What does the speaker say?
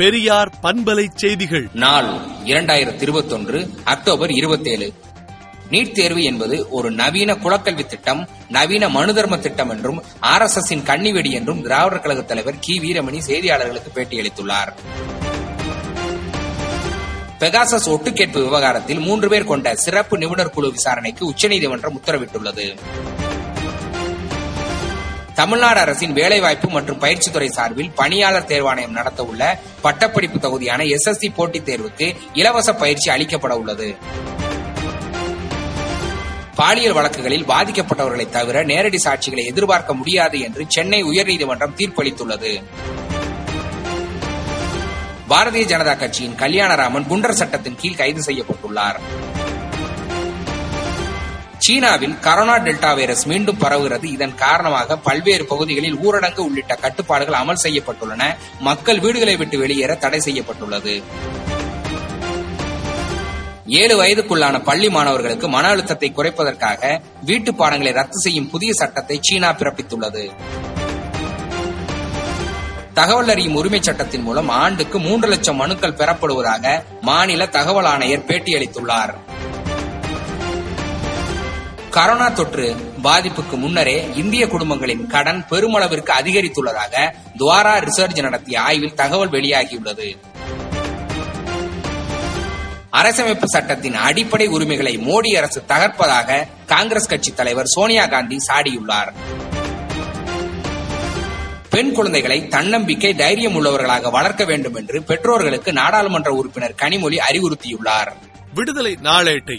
பெரியார் பண்பலை செய்திகள். நாள் இரண்டாயிரத்தி இருபத்தொன்று அக்டோபர் இருபத்தேழு. நீட் தேர்வு என்பது ஒரு நவீன குலக்கல்வி திட்டம் நவீன மனுதர்ம திட்டம் என்றும் ஆர் எஸ் எஸ் கன்னிவெடி என்றும் திராவிடர் கழக தலைவர் கி. வீரமணி செய்தியாளர்களுக்கு பேட்டியளித்துள்ளார். பெகாசஸ் ஒட்டுக்கேட்பு விவகாரத்தில் மூன்று பேர் கொண்ட சிறப்பு நிபுணர் குழு விசாரணைக்கு உச்சநீதிமன்றம் உத்தரவிட்டுள்ளது. தமிழ்நாடு அரசின் வேலைவாய்ப்பு மற்றும் பயிற்சித்துறை சார்பில் பணியாளர் தேர்வாணையம் நடத்த உள்ள பட்டப்படிப்பு தகுதியான எஸ்எஸ்சி போட்டித் தேர்வுக்கு இலவச பயிற்சி அளிக்கப்பட உள்ளது. பாலியல் வழக்குகளில் பாதிக்கப்பட்டவர்களை தவிர நேரடி சாட்சிகளை எதிர்பார்க்க முடியாது என்று சென்னை உயர்நீதிமன்றம் தீர்ப்பளித்துள்ளது. பாரதிய ஜனதா கட்சியின் கல்யாணராமன் குண்டர் சட்டத்தின் கீழ் கைது செய்யப்பட்டுள்ளார். சீனாவில் கரோனா டெல்டா வைரஸ் மீண்டும் பரவுகிறது. இதன் காரணமாக பல்வேறு பகுதிகளில் ஊரடங்கு உள்ளிட்ட கட்டுப்பாடுகள் அமல் செய்யப்பட்டுள்ளன. மக்கள் வீடுகளை விட்டு வெளியேற தடை செய்யப்பட்டுள்ளது. ஏழு வயதுக்குள்ளான பள்ளி மாணவர்களுக்கு மன அழுத்தத்தை குறைப்பதற்காக வீட்டு பாடங்களை ரத்து செய்யும் புதிய சட்டத்தை சீனா பிறப்பித்துள்ளது. தகவல் அறியும் உரிமை சட்டத்தின் மூலம் ஆண்டுக்கு மூன்று லட்சம் மனுக்கள் பெறப்படுவதாக மாநில தகவல் ஆணையர் பேட்டியளித்துள்ளார். கரோனா தொற்று பாதிப்புக்கு முன்னரே இந்திய குடும்பங்களின் கடன் பெருமளவிற்கு அதிகரித்துள்ளதாக துவாரா ரிசர்ச் நடத்திய ஆய்வில் தகவல் வெளியாகியுள்ளது. அரசமைப்பு சட்டத்தின் அடிப்படை உரிமைகளை மோடி அரசு தகர்ப்பதாக காங்கிரஸ் கட்சி தலைவர் சோனியா காந்தி சாடியுள்ளார். பெண் குழந்தைகளை தன்னம்பிக்கை தைரியம் உள்ளவர்களாக வளர்க்க வேண்டும் என்று பெற்றோர்களுக்கு நாடாளுமன்ற உறுப்பினர் கனிமொழி அறிவுறுத்தியுள்ளார். விடுதலை நாளேட்டை